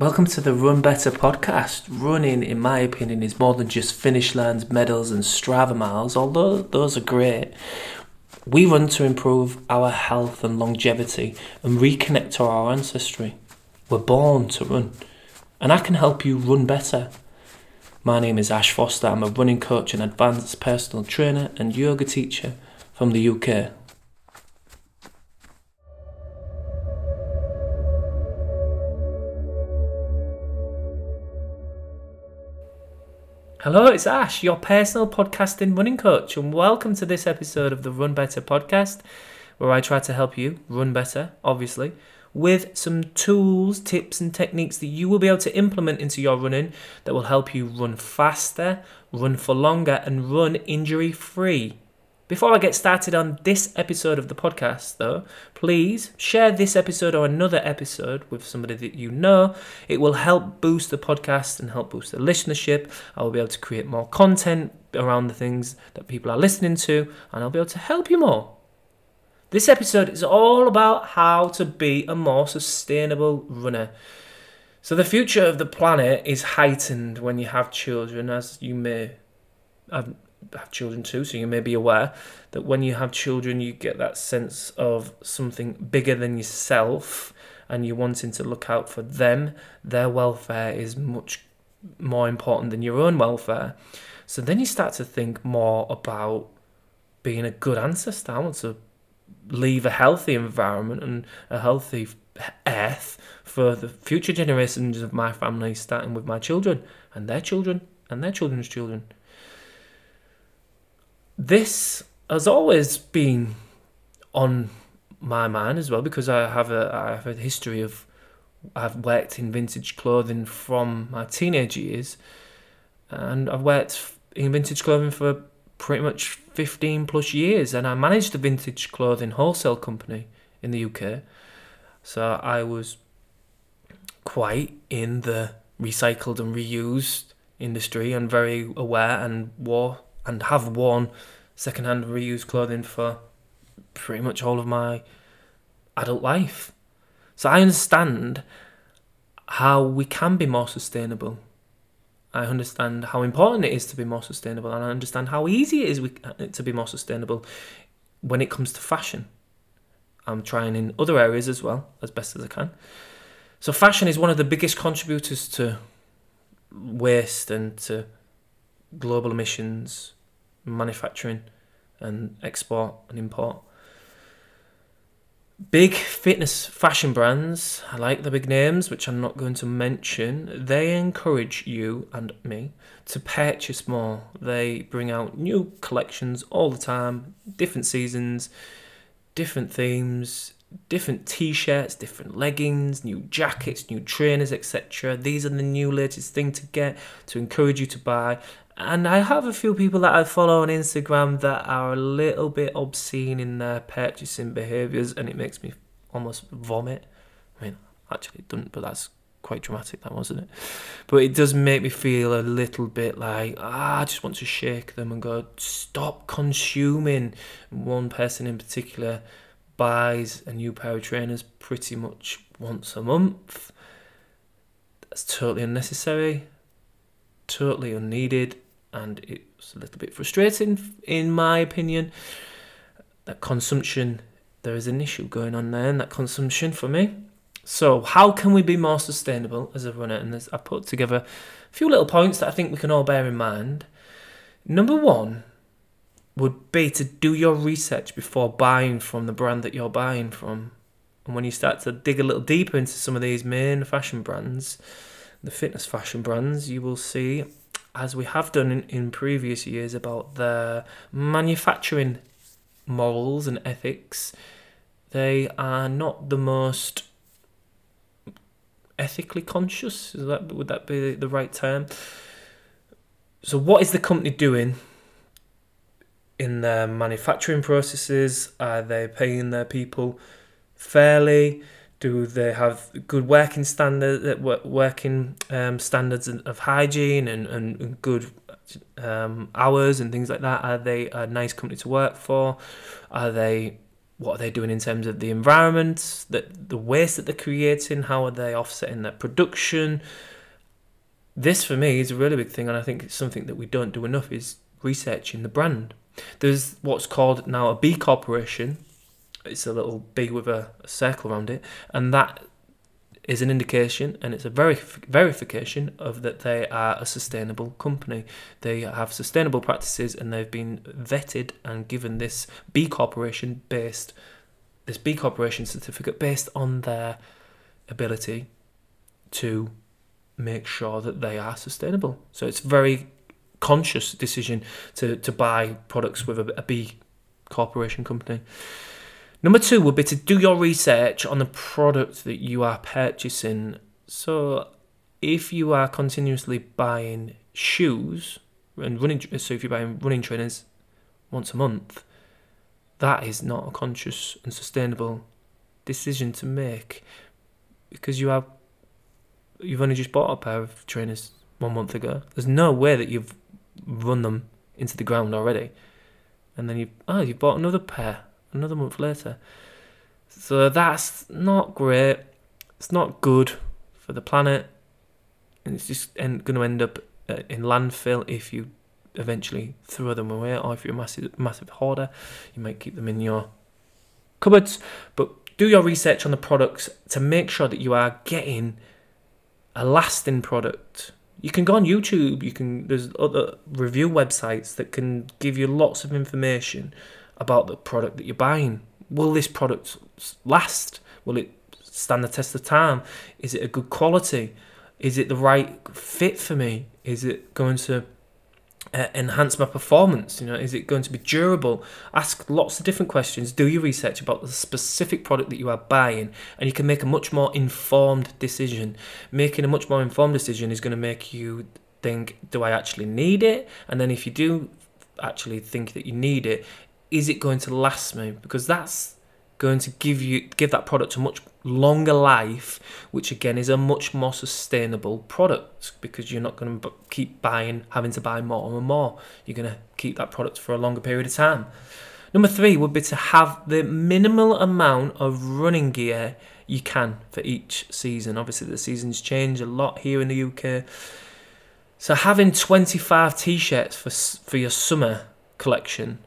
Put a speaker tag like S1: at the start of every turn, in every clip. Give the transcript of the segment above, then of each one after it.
S1: Welcome to the Run Better podcast. Running, in my opinion, is more than just finish lines, medals, and Strava miles, although those are great. We run to improve our health and longevity and reconnect to our ancestry. We're born to run, and I can help you run better. My name is Ash Foster. I'm a running coach and advanced personal trainer and yoga teacher from the UK. Hello, it's Ash, your personal podcasting running coach, and welcome to this episode of the Run Better podcast, where I try to help you run better, obviously, with some tools, tips, and techniques that you will be able to implement into your running that will help you run faster, run for longer, and run injury free. Before I get started on this episode of the podcast, though, please share this episode or another episode with somebody that you know. It will help boost the podcast and help boost the listenership. I will be able to create more content around the things that people are listening to, and I'll be able to help you more. This episode is all about how to be a more sustainable runner. So, the future of the planet is heightened when you have children, as you may have have children too, so you may be aware that when you have children, you get that sense of something bigger than yourself and you're wanting to look out for them. Their welfare is much more important than your own welfare. So then you start to think more about being a good ancestor. I want to leave a healthy environment and a healthy earth for the future generations of my family, starting with my children and their children and their children's children this has always been on my mind as well because I have a I have a history of I've worked in vintage clothing from my teenage years, and I've worked in vintage clothing for pretty much 15 plus years, and I managed a vintage clothing wholesale company in the UK. So I was quite in the recycled and reused industry and very aware and wore and have worn secondhand reused clothing for pretty much all of my adult life. So I understand how we can be more sustainable. I understand how important it is to be more sustainable, and I understand how easy it is uh, to be more sustainable when it comes to fashion. I'm trying in other areas as well, as best as I can. So, fashion is one of the biggest contributors to waste and to global emissions manufacturing and export and import. Big fitness fashion brands, I like the big names, which I'm not going to mention, they encourage you and me to purchase more. They bring out new collections all the time, different seasons, different themes, different t-shirts, different leggings, new jackets, new trainers, etc. These are the new latest thing to get to encourage you to buy. And I have a few people that I follow on Instagram that are a little bit obscene in their purchasing behaviours, and it makes me almost vomit. I mean, actually, it doesn't, but that's quite dramatic, that wasn't it? But it does make me feel a little bit like ah, I just want to shake them and go, stop consuming. One person in particular buys a new pair of trainers pretty much once a month. That's totally unnecessary, totally unneeded and it's a little bit frustrating, in my opinion. That consumption, there is an issue going on there, and that consumption for me. So, how can we be more sustainable as a runner? And I put together a few little points that I think we can all bear in mind. Number one would be to do your research before buying from the brand that you're buying from. And when you start to dig a little deeper into some of these main fashion brands, the fitness fashion brands, you will see as we have done in, in previous years, about their manufacturing morals and ethics. They are not the most ethically conscious. Is that would that be the right term? So, what is the company doing in their manufacturing processes? Are they paying their people fairly? do they have good working standards, uh, working um, standards of hygiene and, and good um, hours and things like that? Are they a nice company to work for? Are they what are they doing in terms of the environment, the, the waste that they're creating, how are they offsetting their production. This for me is a really big thing, and I think it's something that we don't do enough is researching the brand. There's what's called now a B corporation. It's a little B with a, a circle around it, and that is an indication and it's a verif- verification of that they are a sustainable company. They have sustainable practices and they've been vetted and given this B Corporation based this B Corporation certificate based on their ability to make sure that they are sustainable. So it's very conscious decision to, to buy products with a, a B Corporation company. Number two would be to do your research on the product that you are purchasing. So, if you are continuously buying shoes and running, so if you're buying running trainers once a month, that is not a conscious and sustainable decision to make because you have you've only just bought a pair of trainers one month ago. There's no way that you've run them into the ground already, and then you oh you bought another pair another month later. So that's not great. It's not good for the planet. And it's just going to end up uh, in landfill if you eventually throw them away, or if you're a massive, massive hoarder, you might keep them in your cupboards. But do your research on the products to make sure that you are getting a lasting product. You can go on YouTube. You can. There's other review websites that can give you lots of information about the product that you're buying. Will this product last? Will it stand the test of time? Is it a good quality? Is it the right fit for me? Is it going to uh, enhance my performance? You know, is it going to be durable? Ask lots of different questions. Do your research about the specific product that you are buying, and you can make a much more informed decision. Making a much more informed decision is going to make you think, do I actually need it? And then if you do actually think that you need it, is it going to last me? Because that's going to give you give that product a much longer life, which again is a much more sustainable product because you're not going to keep buying, having to buy more and more. You're going to keep that product for a longer period of time. Number three would be to have the minimal amount of running gear you can for each season. Obviously, the seasons change a lot here in the UK. So having 25 t-shirts for for your summer collection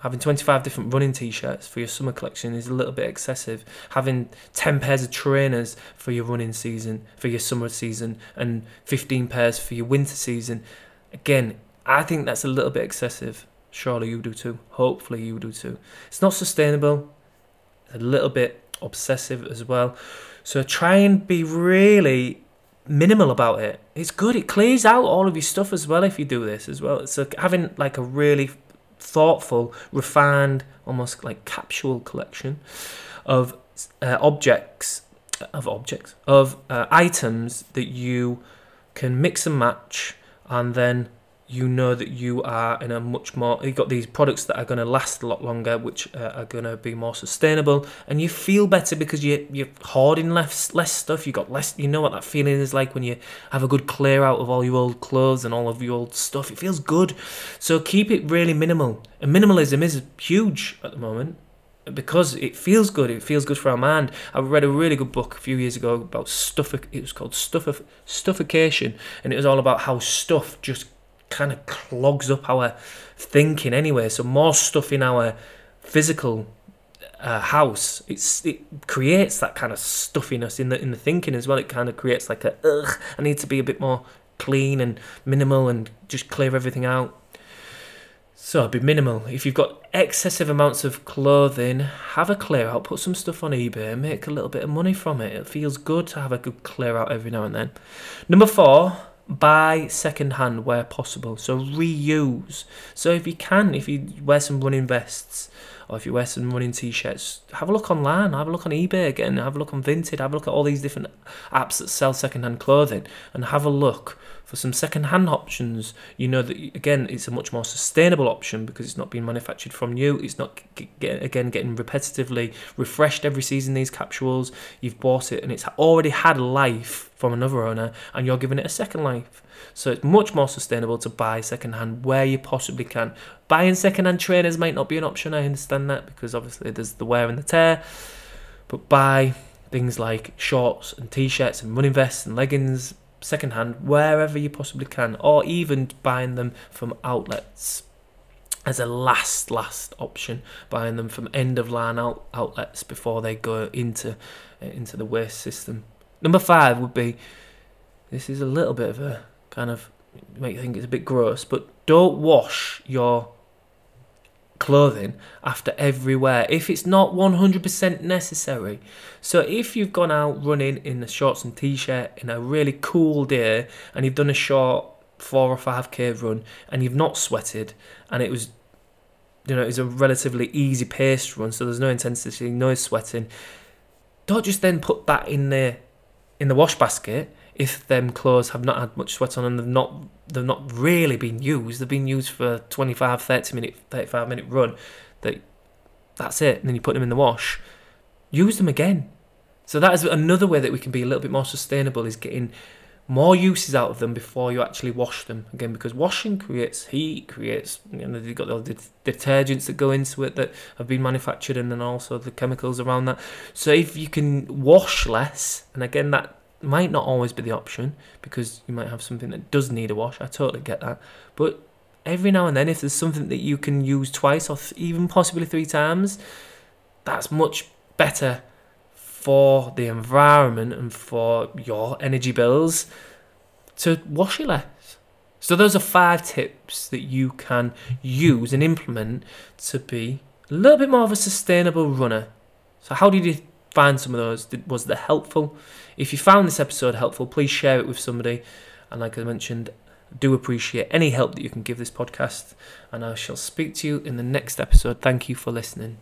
S1: having 25 different running t-shirts for your summer collection is a little bit excessive. Having 10 pairs of trainers for your running season for your summer season and 15 pairs for your winter season. Again i think that's a little bit excessive. Surely you do too. Hopefully you do too. It's not sustainable. A little bit obsessive as well. So try and be really minimal about it. It's good. It clears out all of your stuff as well if you do this as well. So having like a really thoughtful, refined, almost like capsule collection of uh, objects, of objects, of uh, items that you can mix and match, and then you know that you are in a much more you've got these products that are going to last a lot longer which uh, are going to be more sustainable and you feel better because you you're hoarding less less stuff you got less you know what that feeling is like when you have a good clear out of all your old clothes and all of your old stuff it feels good so keep it really minimal and minimalism is huge at the moment because it feels good. It feels good for our mind. I read a really good book a few years ago about stuff. It was called Stuff Stuffocation, and it was all about how stuff just kind of clogs up our thinking anyway. So more stuff in our physical uh, house, it's it creates that kind of stuffiness in the in the thinking as well. It kind of creates like a ugh. I need to be a bit more clean and minimal and just clear everything out. So be minimal. If you've got excessive amounts of clothing, have a clear out. Put some stuff on eBay and make a little bit of money from it. It feels good to have a good clear out every now and then. Number four, buy secondhand where possible. So reuse. So if you can, if you wear some running vests or if you wear some running t-shirts, have a look online, have a look on eBay again, have a look on Vinted, have a look at all these different apps that sell secondhand clothing and have a look For some second-hand options, you know that again it's a much more sustainable option because it's not being manufactured from you. It's not get, again getting repetitively refreshed every season. These capsules, you've bought it and it's already had life from another owner, and you're giving it a second life. So it's much more sustainable to buy second-hand where you possibly can. Buying second-hand trainers might not be an option. I understand that because obviously there's the wear and the tear, but buy things like shorts and t-shirts and running vests and leggings secondhand wherever you possibly can, or even buying them from outlets as a last last option. Buying them from end of line out, outlets before they go into uh, into the waste system. Number five would be this is a little bit of a kind of you think it's a bit gross but don't wash your clothing after every wear if it's not 100% necessary. So if you've gone out running in the shorts and t-shirt in a really cool day and you've done a short 4 or 5k run and you've not sweated and it was you know, it's a relatively easy paced run so there's no intensity, no sweating. Don't just then put that in the in the wash basket if them clothes have not had much sweat on and they've not they've not really been used, they've been used for a 25, 30 minute, 35 minute run, that that's it. And then you put them in the wash, use them again. So that is another way that we can be a little bit more sustainable is getting more uses out of them before you actually wash them again because washing creates heat creates you know you've got all the detergents that go into it that have been manufactured and then also the chemicals around that so if you can wash less and again that might not always be the option because you might have something that does need a wash. I totally get that. But every now and then, if there's something that you can use twice or th- even possibly three times, that's much better for the environment and for your energy bills to wash it less. So, those are five tips that you can use and implement to be a little bit more of a sustainable runner. So, how did you find some of those? Was that helpful? If you found this episode helpful, please share it with somebody. And like I mentioned, do appreciate any help that you can give this podcast. And I shall speak to you in the next episode. Thank you for listening.